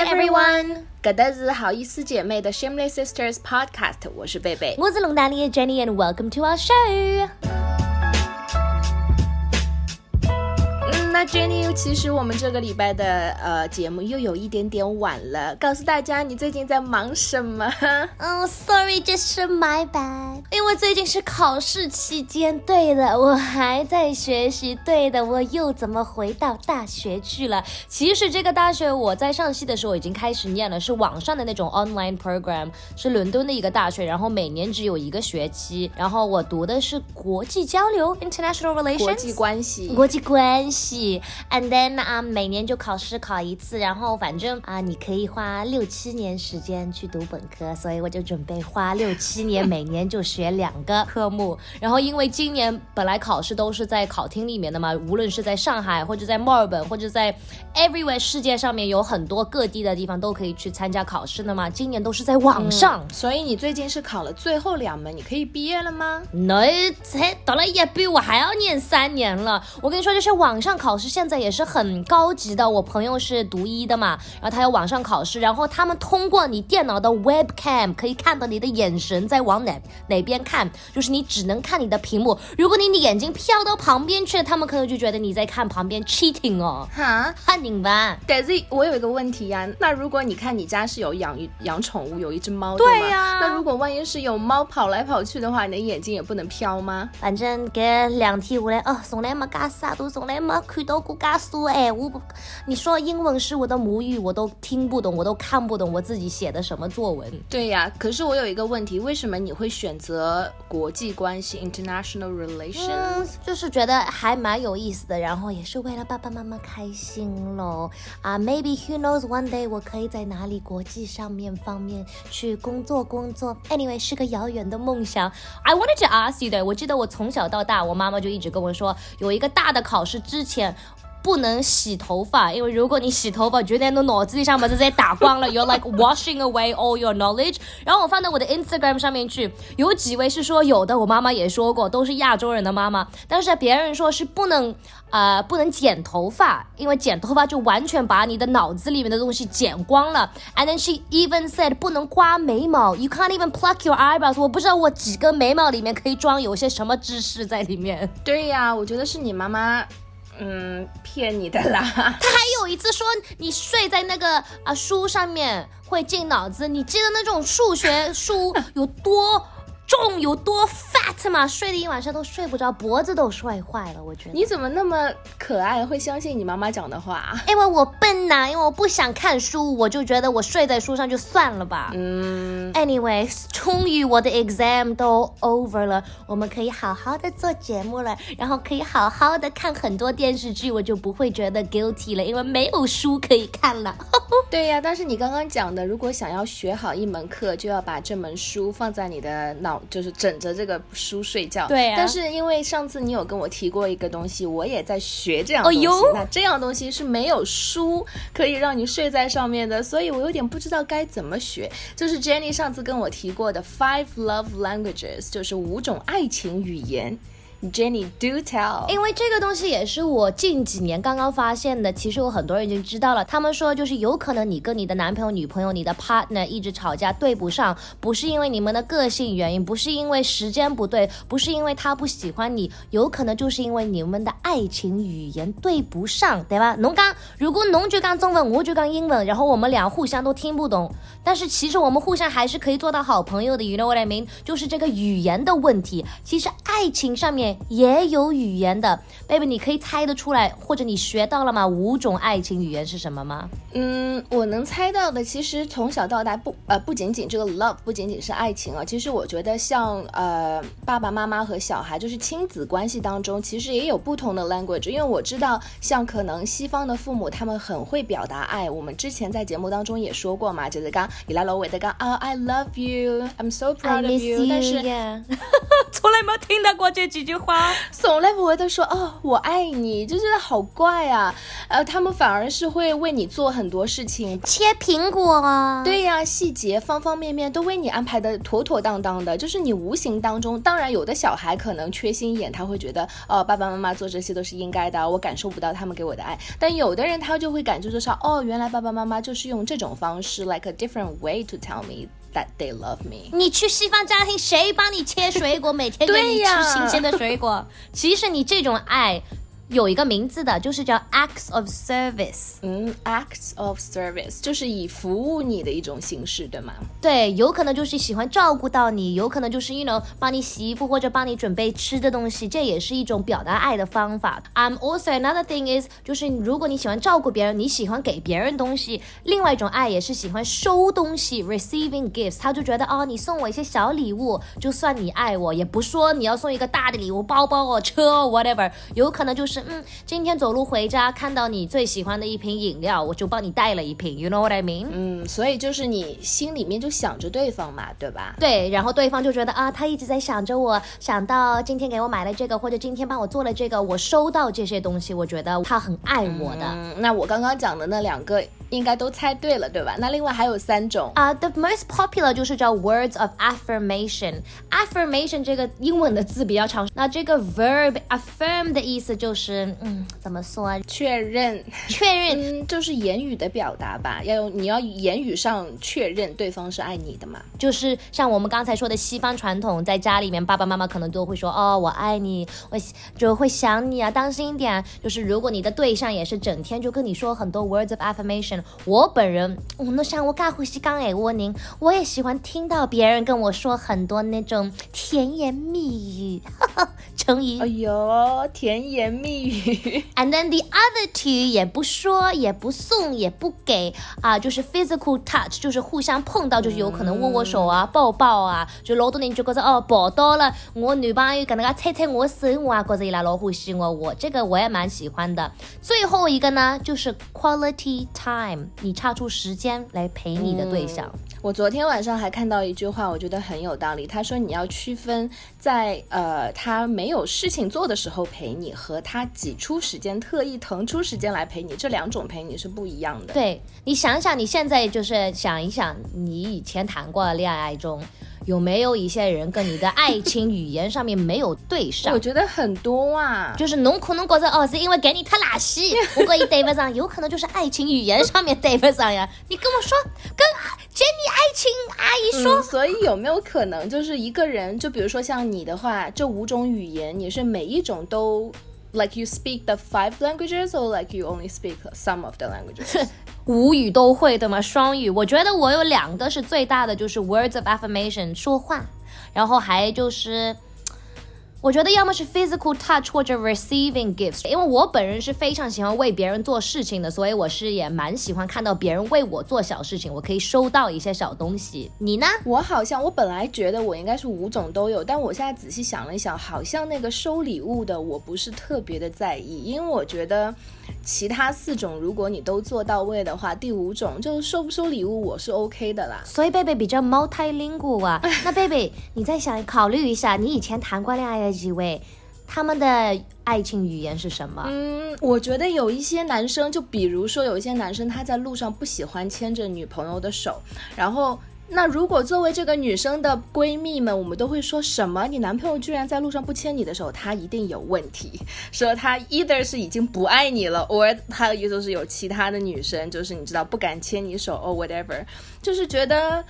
everyone，搿搭是好意思姐妹的 Shameless Sisters Podcast，我是贝贝。我是龙达里的 Jenny and welcome to our show。 那 Jenny，其实我们这个礼拜的呃节目又有一点点晚了，告诉大家你最近在忙什么？哦、s o r r y 这是 my bad，因为最近是考试期间。对的，我还在学习。对的，我又怎么回到大学去了？其实这个大学我在上戏的时候已经开始念了，是网上的那种 online program，是伦敦的一个大学，然后每年只有一个学期。然后我读的是国际交流 （international relations），国际关系。国际关系，and then 啊、每年就考试考一次，然后反正啊、你可以花六七年时间去读本科，所以我就准备花六七年，每年就学两个科目。然后因为今年本来考试都是在考厅里面的嘛，无论是在上海或者在墨尔本或者在 everywhere 世界上面有很多各地的地方都可以去参加考试的嘛，今年都是在网上。所以你最近是考了最后两门，你可以毕业了吗？那才到了一半，我还要念三年了。我跟你说，这是网上考试现在也是很高级的。我朋友是读医的嘛，然后他要网上考试，然后他们通过你电脑的 webcam 可以看到你的眼神在往哪哪边看，就是你只能看你的屏幕。如果你的眼睛飘到旁边去，他们可能就觉得你在看旁边 cheating 哦，哈，很拧吧？但是我有一个问题呀、那如果你看你家是有养养宠物，有一只猫，对吗？那如果万一是有猫跑来跑去的话，你的眼睛也不能飘吗？反正搿两天下来，哦，从来没干啥都从来没看到过介多哎，我不，你说英文是我的母语，我都听不懂，我都看不懂我自己写的什么作文。对呀，可是我有一个问题，为什么你会选择国际关系 （international relations）？、嗯，就是觉得还蛮有意思的，然后也是为了爸爸妈妈开心喽啊、m a y b e who knows one day 我可以在哪里国际上面方面去工作工作。Anyway，是个遥远的梦想。I wanted to ask you 的，我记得我从小到大，我妈妈就一直跟我说，有一个大的考试之前。不能洗头发，因为如果你洗头发，绝对能脑子里上把这些打光了，you're like washing away all your knowledge。然后我放到我的 Instagram 上面去，有几位是说有的，我妈妈也说过，都是亚洲人的妈妈，但是别人说是不能，呃，不能剪头发，因为剪头发就完全把你的脑子里面的东西剪光了。And then she even said 不能刮眉毛，you can't even pluck your eyebrows。我不知道我几根眉毛里面可以装有些什么知识在里面。对呀，我觉得是你妈妈，嗯，骗你的啦。他还有一次说你睡在那个啊、书上面会进脑子，你记得那种数学书有多重有多 fat 嘛？睡了一晚上都睡不着，脖子都摔坏了。我觉得，你怎么那么可爱，会相信你妈妈讲的话？因为我笨呐、因为我不想看书，我就觉得我睡在书上就算了吧。嗯，Anyways，终于我的 exam 都 over 了，我们可以好好的做节目了，然后可以好好的看很多电视剧，我就不会觉得 guilty 了，因为没有书可以看了。对呀。但是你刚刚讲的，如果想要学好一门课，就要把这门书放在你的脑，就是枕着这个书睡觉。对呀但是因为上次你有跟我提过一个东西，我也在学这样东西。那这样东西是没有书可以让你睡在上面的，所以我有点不知道该怎么学。就是 Jenny 上次跟我提过的 Five Love Languages，就是五种爱情语言。Jenny do tell。因为这个东西也是我近几年刚刚发现的，其实有很多人已经知道了。他们说，就是有可能你跟你的男朋友、女朋友、你的 partner 一直吵架对不上，不是因为你们的个性原因，不是因为时间不对，不是因为他不喜欢你，有可能就是因为你们的爱情语言对不上，对吧？侬讲，如果侬就讲中文，我就讲英文，然后我们俩互相都听不懂，但是其实我们互相还是可以做到好朋友的。You know what I mean？就是这个语言的问题。其实爱情上面也有语言的，baby，你可以猜得出来，或者你学到了吗？五种爱情语言是什么吗？嗯，我能猜到的，其实从小到大不呃不仅仅这个 love 不仅仅是爱情啊，其实我觉得像呃爸爸妈妈和小孩，就是亲子关系当中，其实也有不同的 language。因为我知道，像可能西方的父母他们很会表达爱，我们之前在节目当中也说过嘛，就是刚你来罗伟的刚啊 I love you，I'm so proud of you，但是 yeah. 从来没有听听到过这几句话？从 来不会都说哦，我爱你，就觉得好怪啊。呃，他们反而是会为你做很多事情，切苹果啊，对呀，细节方方面面都为你安排的妥妥当当的，就是你无形当中，当然有的小孩可能缺心眼，他会觉得哦，爸爸妈妈做这些都是应该的，我感受不到他们给我的爱。但有的人他就会感觉就是哦，原来爸爸妈妈就是用这种方式，like a different way to tell me。That they love me。你去西方家庭，谁帮你切水果？每天给你吃新鲜的水果。其实你这种爱。有一个名字的，就是叫 acts of service。嗯，acts of service 就是以服务你的一种形式，对吗？对，有可能就是喜欢照顾到你，有可能就是 you know 帮你洗衣服或者帮你准备吃的东西，这也是一种表达爱的方法。I'm also another thing is 就是如果你喜欢照顾别人，你喜欢给别人东西，另外一种爱也是喜欢收东西，receiving gifts。他就觉得哦，你送我一些小礼物，就算你爱我，也不说你要送一个大的礼物，包包哦，车哦，whatever。有可能就是。嗯，今天走路回家看到你最喜欢的一瓶饮料，我就帮你带了一瓶。You know what I mean？嗯，所以就是你心里面就想着对方嘛，对吧？对，然后对方就觉得啊，他一直在想着我，想到今天给我买了这个，或者今天帮我做了这个，我收到这些东西，我觉得他很爱我的。那我刚刚讲的那两个。应该都猜对了，对吧？那另外还有三种啊。The most popular 就是叫 words of affirmation。affirmation 这个英文的字比较长。那这个 verb affirm 的意思就是，嗯，怎么说？确认，确认，就是言语的表达吧。要用，你要言语上确认对方是爱你的嘛。就是像我们刚才说的西方传统，在家里面，爸爸妈妈可能都会说，哦，我爱你，我就会想你啊，当心一点。就是如果你的对象也是整天就跟你说很多 words of affirmation。我本人，我像我刚呼吸刚哎，我宁，我也喜欢听到别人跟我说很多那种甜言蜜语，成语。哎呦，甜言蜜语。And then the other two 也不说，也不送，也不给啊，就是 physical touch，就是互相碰到，就是有可能握握手啊，抱抱啊，就老多人就觉得哦，抱到了我女朋友，跟那个猜猜我手，我啊觉得伊拉老欢喜我，我这个我也蛮喜欢的。最后一个呢，就是 quality time。你差出时间来陪你的对象。我昨天晚上还看到一句话，我觉得很有道理。他说你要区分在呃他没有事情做的时候陪你，和他挤出时间特意腾出时间来陪你，这两种陪你是不一样的。对你想想，你现在就是想一想，你以前谈过的恋爱中。有没有一些人跟你的爱情语言上面没有对上？我觉得很多啊，就是侬可能觉得哦，是因为给你太垃圾，我跟你对不上，有可能就是爱情语言上面对不上呀。你跟我说，跟 Jenny 爱情阿姨说，所以有没有可能就是一个人，就比如说像你的话，这五种语言，你是每一种都 like you speak the five languages or like you only speak some of the languages？五语都会的吗？双语，我觉得我有两个是最大的，就是 words of affirmation 说话，然后还就是。我觉得要么是 physical touch 或者 receiving gifts，因为我本人是非常喜欢为别人做事情的，所以我是也蛮喜欢看到别人为我做小事情，我可以收到一些小东西。你呢？我好像我本来觉得我应该是五种都有，但我现在仔细想了一想，好像那个收礼物的我不是特别的在意，因为我觉得其他四种如果你都做到位的话，第五种就收不收礼物我是 OK 的啦。所以贝贝比较 multilingual 啊。那贝贝，你再想考虑一下，你以前谈过恋爱的？几位，他们的爱情语言是什么？嗯，我觉得有一些男生，就比如说有一些男生，他在路上不喜欢牵着女朋友的手。然后，那如果作为这个女生的闺蜜们，我们都会说什么？你男朋友居然在路上不牵你的手，他一定有问题。说他 either 是已经不爱你了，or 他就是有其他的女生，就是你知道不敢牵你手，or whatever，就是觉得。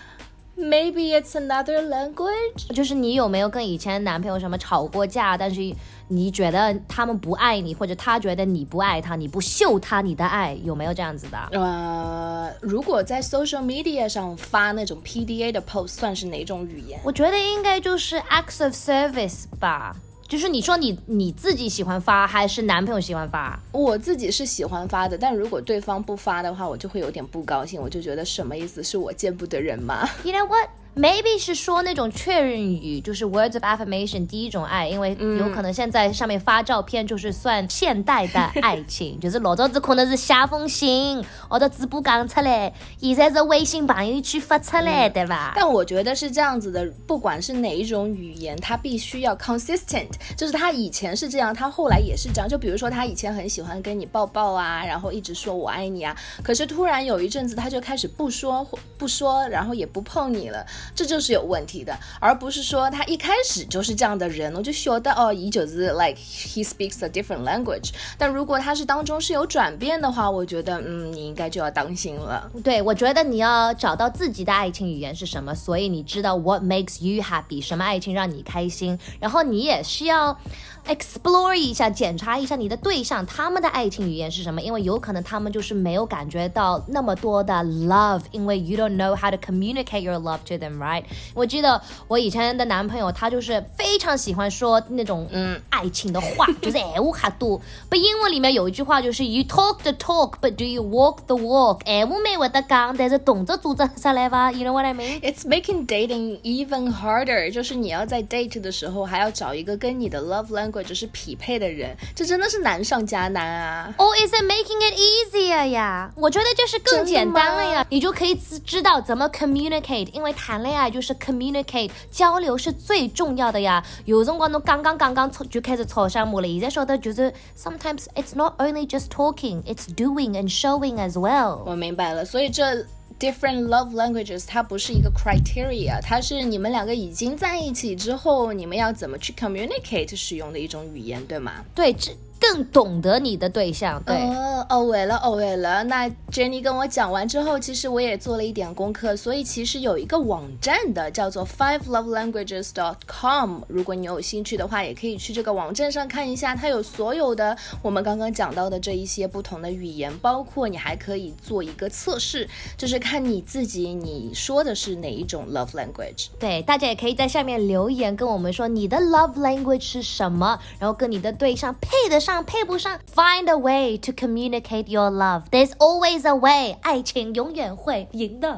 Maybe it's another language。就是你有没有跟以前男朋友什么吵过架？但是你觉得他们不爱你，或者他觉得你不爱他，你不秀他你的爱，有没有这样子的？呃，如果在 social media 上发那种 PDA 的 post，算是哪种语言？我觉得应该就是 acts of service 吧。就是你说你你自己喜欢发还是男朋友喜欢发？我自己是喜欢发的，但如果对方不发的话，我就会有点不高兴，我就觉得什么意思？是我见不得人吗？You know what? Maybe 是说那种确认语，就是 words of affirmation 第一种爱，因为有可能现在上面发照片就是算现代的爱情，就是老早子可能是写封信，或者嘴巴讲出来，现在是微信朋友圈发出来，对吧？但我觉得是这样子的，不管是哪一种语言，它必须要 consistent，就是他以前是这样，他后来也是这样。就比如说他以前很喜欢跟你抱抱啊，然后一直说我爱你啊，可是突然有一阵子他就开始不说不说，然后也不碰你了。这就是有问题的，而不是说他一开始就是这样的人，我就觉得哦，依旧是 like he speaks a different language。但如果他是当中是有转变的话，我觉得嗯，你应该就要当心了。对，我觉得你要找到自己的爱情语言是什么，所以你知道 what makes you happy，什么爱情让你开心，然后你也需要。explore 一下，检查一下你的对象他们的爱情语言是什么，因为有可能他们就是没有感觉到那么多的 love，因为 you don't know how to communicate your love to them，right？我记得我以前的男朋友，他就是非常喜欢说那种嗯爱情的话，就是爱我哈多。不，英文里面有一句话就是 you talk the talk，but do you walk the walk？爱我没会得讲，但是动作做得出来吧？You know what I mean？It's making dating even harder，就是你要在 date 的时候还要找一个跟你的 love language。 或者是匹配的人，这真的是难上加难啊！Or is it making it easier 呀？我觉得就是更简单了呀，你就可以知知道怎么 communicate，因为谈恋爱就是 communicate 交流是最重要的呀。有辰光侬刚刚刚刚就开始吵相骂了，现在晓得就是 sometimes it's not only just talking, it's doing and showing as well。我明白了，所以这。Different love languages，它不是一个 criteria，它是你们两个已经在一起之后，你们要怎么去 communicate 使用的一种语言，对吗？对，这。更懂得你的对象，对，哦哦，为了哦为了，那 Jenny 跟我讲完之后，其实我也做了一点功课，所以其实有一个网站的叫做 five love languages dot com，如果你有兴趣的话，也可以去这个网站上看一下，它有所有的我们刚刚讲到的这一些不同的语言，包括你还可以做一个测试，就是看你自己你说的是哪一种 love language。对，大家也可以在下面留言跟我们说你的 love language 是什么，然后跟你的对象配得上。配不上，Find a way to communicate your love. There's always a way. 爱情永远会赢的。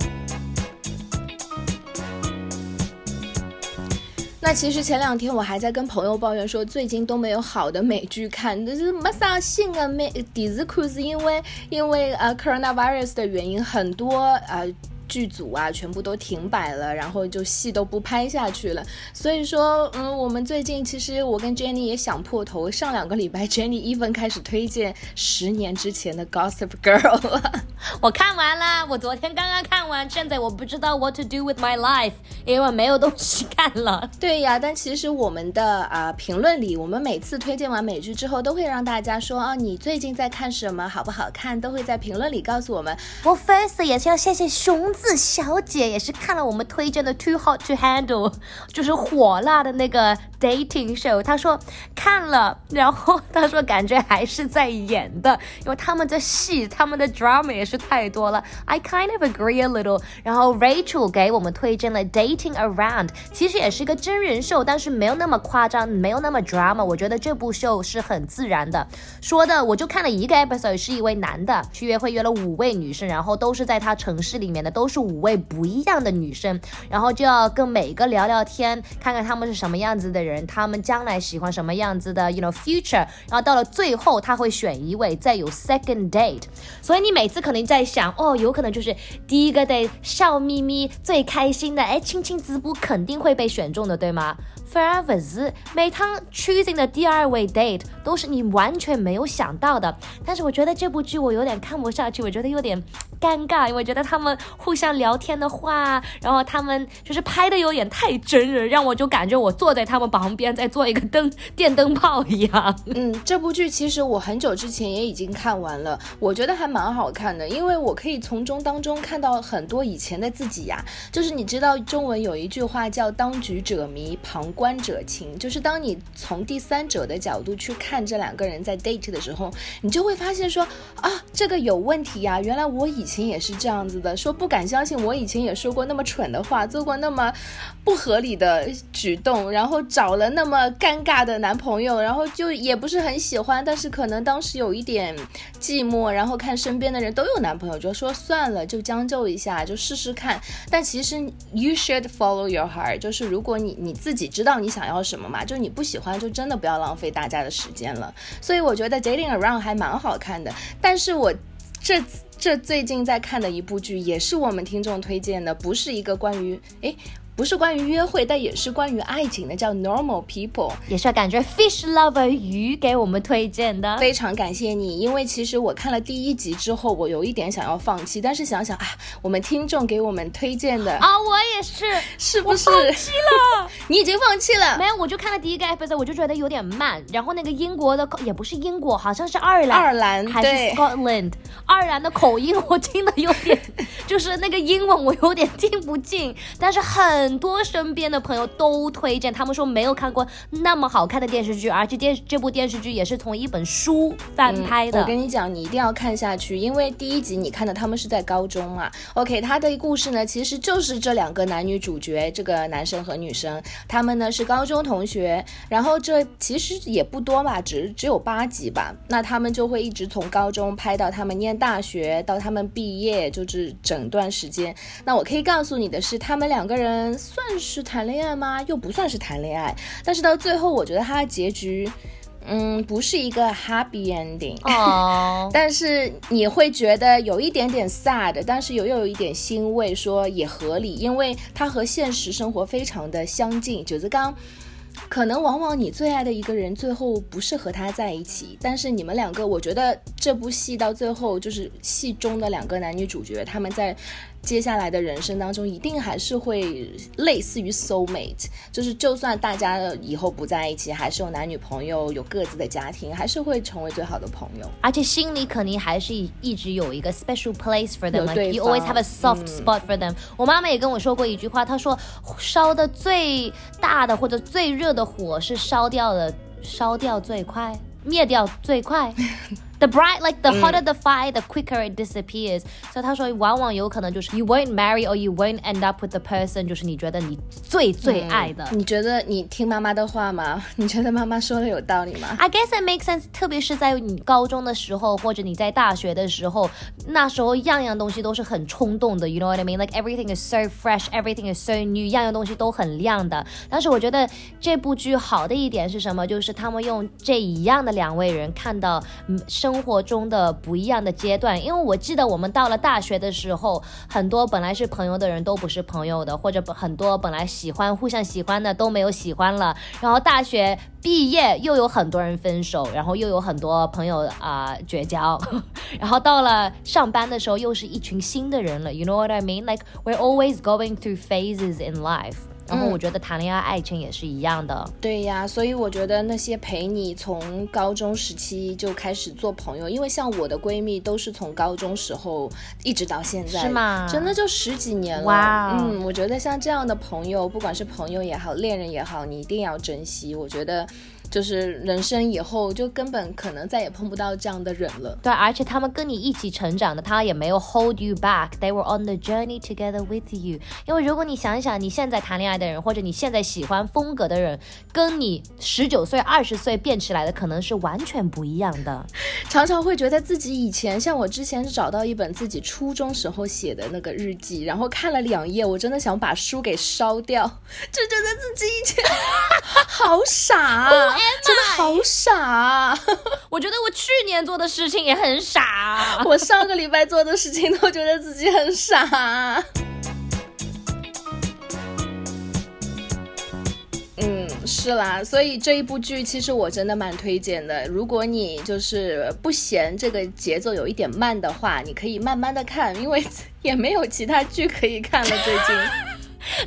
那其实前两天我还在跟朋友抱怨说，最近都没有好的美剧看，就是没啥新啊。美第视看是因为因为呃 coronavirus 的原因，很多呃。剧组啊，全部都停摆了，然后就戏都不拍下去了。所以说，嗯，我们最近其实我跟 Jenny 也想破头。上两个礼拜，Jenny even 开始推荐十年之前的 Gossip Girl 了。我看完了，我昨天刚刚看完，现在我不知道 what to do with my life，因为没有东西看了。对呀，但其实我们的啊评论里，我们每次推荐完美剧之后，都会让大家说啊，你最近在看什么，好不好看，都会在评论里告诉我们。我 first 也是要谢谢熊。子小姐也是看了我们推荐的《Too Hot to Handle》，就是火辣的那个 dating show。他说看了，然后 他说感觉还是在演的，因为他们的戏，他们的 drama 也是太多了。I kind of agree a little。然后 Rachel 给我们推荐了《Dating Around》，其实也是一个真人秀，但是没有那么夸张，没有那么 drama。我觉得这部秀是很自然的。说的我就看了一个 episode，是一位男的去约会，约了五位女生，然后都是在他城市里面的，都是。是五位不一样的女生，然后就要跟每个聊聊天，看看他们是什么样子的人，他们将来喜欢什么样子的，you know future。然后到了最后，他会选一位，再有 second date。所以你每次可能在想，哦，有可能就是第一个 date 笑眯眯最开心的，哎，亲亲直播肯定会被选中的，对吗？Forever 是每趟 choosing 的第二位 date 都是你完全没有想到的，但是我觉得这部剧我有点看不下去，我觉得有点尴尬，因为觉得他们互相聊天的话，然后他们就是拍的有点太真人，让我就感觉我坐在他们旁边在做一个灯 电灯泡一样。嗯，这部剧其实我很久之前也已经看完了，我觉得还蛮好看的，因为我可以从中当中看到很多以前的自己呀，就是你知道中文有一句话叫当局者迷，旁观。观者清，就是当你从第三者的角度去看这两个人在 date 的时候，你就会发现说啊，这个有问题呀，原来我以前也是这样子的，说不敢相信我以前也说过那么蠢的话，做过那么不合理的举动，然后找了那么尴尬的男朋友，然后就也不是很喜欢，但是可能当时有一点寂寞，然后看身边的人都有男朋友，就说算了，就将就一下，就试试看。但其实 you should follow your heart，就是如果你你自己知道你想要什么嘛，就你不喜欢，就真的不要浪费大家的时间了。所以我觉得 dating around 还蛮好看的。但是我这这最近在看的一部剧，也是我们听众推荐的，不是一个关于诶。不是关于约会，但也是关于爱情的，叫 Normal People，也是感觉 Fish Lover 鱼给我们推荐的。非常感谢你，因为其实我看了第一集之后，我有一点想要放弃，但是想想啊，我们听众给我们推荐的啊，我也是，是不是放弃了？你已经放弃了？没有，我就看了第一个 episode，我就觉得有点慢。然后那个英国的也不是英国，好像是爱尔兰，爱尔兰还是 Scotland，爱尔兰的口音我听的有点，就是那个英文我有点听不进，但是很多身边。的朋友都推荐，他们说没有看过那么好看的电视剧，而且电这部电视剧也是从一本书翻拍的。我跟你讲，你一定要看下去，因为第一集你看的他们是在高中嘛。OK，他的故事呢，其实就是这两个男女主角，这个男生和女生，他们呢是高中同学，然后这其实也不多嘛，只只有八集吧。那他们就会一直从高中拍到他们念大学，到他们毕业，就是整段时间。那我可以告诉你的是，他们两个人算是。谈恋爱吗？又不算是谈恋爱，但是到最后，我觉得他的结局，嗯，不是一个 happy ending 哦。但是你会觉得有一点点 sad，但是又又有一点欣慰，说也合理，因为他和现实生活非常的相近。九子刚，可能往往你最爱的一个人，最后不是和他在一起，但是你们两个，我觉得这部戏到最后，就是戏中的两个男女主角，他们在。接下来的人生当中，一定还是会类似于 soul mate，就是就算大家以后不在一起，还是有男女朋友，有各自的家庭，还是会成为最好的朋友。而且心里肯定还是一直有一个 special place for them，you always have a soft spot for them。我妈妈也跟我说过一句话，她说烧的最大的或者最热的火是烧掉的，烧掉最快，灭掉最快。The bright, like the hotter the fire, the quicker it disappears. 所以他说，往往有可能就是 you won't marry or you won't end up with the person，就是你觉得你最最爱的。你觉得你听妈妈的话吗？你觉得妈妈说的有道理吗？I guess it makes sense，特别是在你高中的时候，或者你在大学的时候，那时候样样东西都是很冲动的。You know what I mean? Like everything is so fresh, everything is so new，样样东西都很亮的。但是我觉得这部剧好的一点是什么？就是他们用这一样的两位人看到生。 生活中的不一样的阶段，因为我记得我们到了大学的时候，很多本来是朋友的人都不是朋友的，或者很多本来喜欢互相喜欢的都没有喜欢了。然后大学毕业又有很多人分手，然后又有很多朋友啊绝交。然后到了上班的时候，又是一群新的人了。You know what I mean? Like we're always going through phases in life. 然后我觉得谈恋爱、爱情也是一样的。对呀，所以我觉得那些陪你从高中时期就开始做朋友，因为像我的闺蜜都是从高中时候一直到现在，是吗？真的就十几年了。哇，嗯，我觉得像这样的朋友，不管是朋友也好，恋人也好，你一定要珍惜。我觉得。就是人生以后就根本可能再也碰不到这样的人了。对，而且他们跟你一起成长的，他也没有 hold you back。They were on the journey together with you。因为如果你想一想，你现在谈恋爱的人，或者你现在喜欢风格的人，跟你十九岁、二十岁变起来的可能是完全不一样的。常常会觉得自己以前，像我之前是找到一本自己初中时候写的那个日记，然后看了两页，我真的想把书给烧掉，就觉得自己以前 好傻啊。真的好傻！我觉得我去年做的事情也很傻，我上个礼拜做的事情都觉得自己很傻。嗯，是啦，所以这一部剧其实我真的蛮推荐的。如果你就是不嫌这个节奏有一点慢的话，你可以慢慢的看，因为也没有其他剧可以看了最近。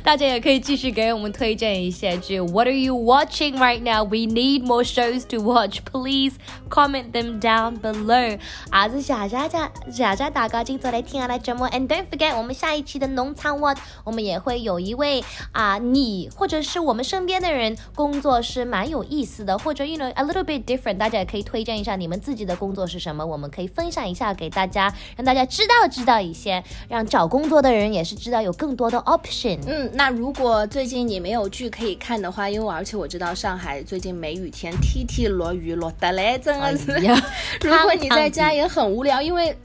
大家也可以继续给我们推荐一些剧。What are you watching right now? We need more shows to watch. Please comment them down below. 啊，是小家家小家大家今早来听下来节目，and don't forget，我们下一期的农场 What，我们也会有一位啊，你或者是我们身边的人工作是蛮有意思的，或者 you know a little bit different，大家也可以推荐一下你们自己的工作是什么，我们可以分享一下给大家，让大家知道知道一些，让找工作的人也是知道有更多的 option。嗯，那如果最近你没有剧可以看的话，因为而且我知道上海最近梅雨天，天天落雨落得嘞，真的是。如果你在家也很无聊，因为。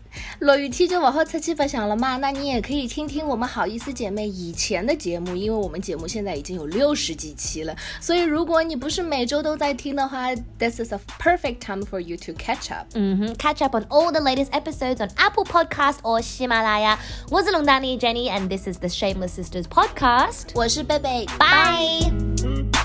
落雨天就往后出去分享了嘛？那你也可以听听我们好意思姐妹以前的节目，因为我们节目现在已经有六十几期了。所以如果你不是每周都在听的话，this is a perfect time for you to catch up。嗯哼，catch up on all the latest episodes on Apple Podcast or 喜马拉雅。我是龙丹妮 Jenny，and this is the Shameless Sisters podcast。我是贝贝，bye。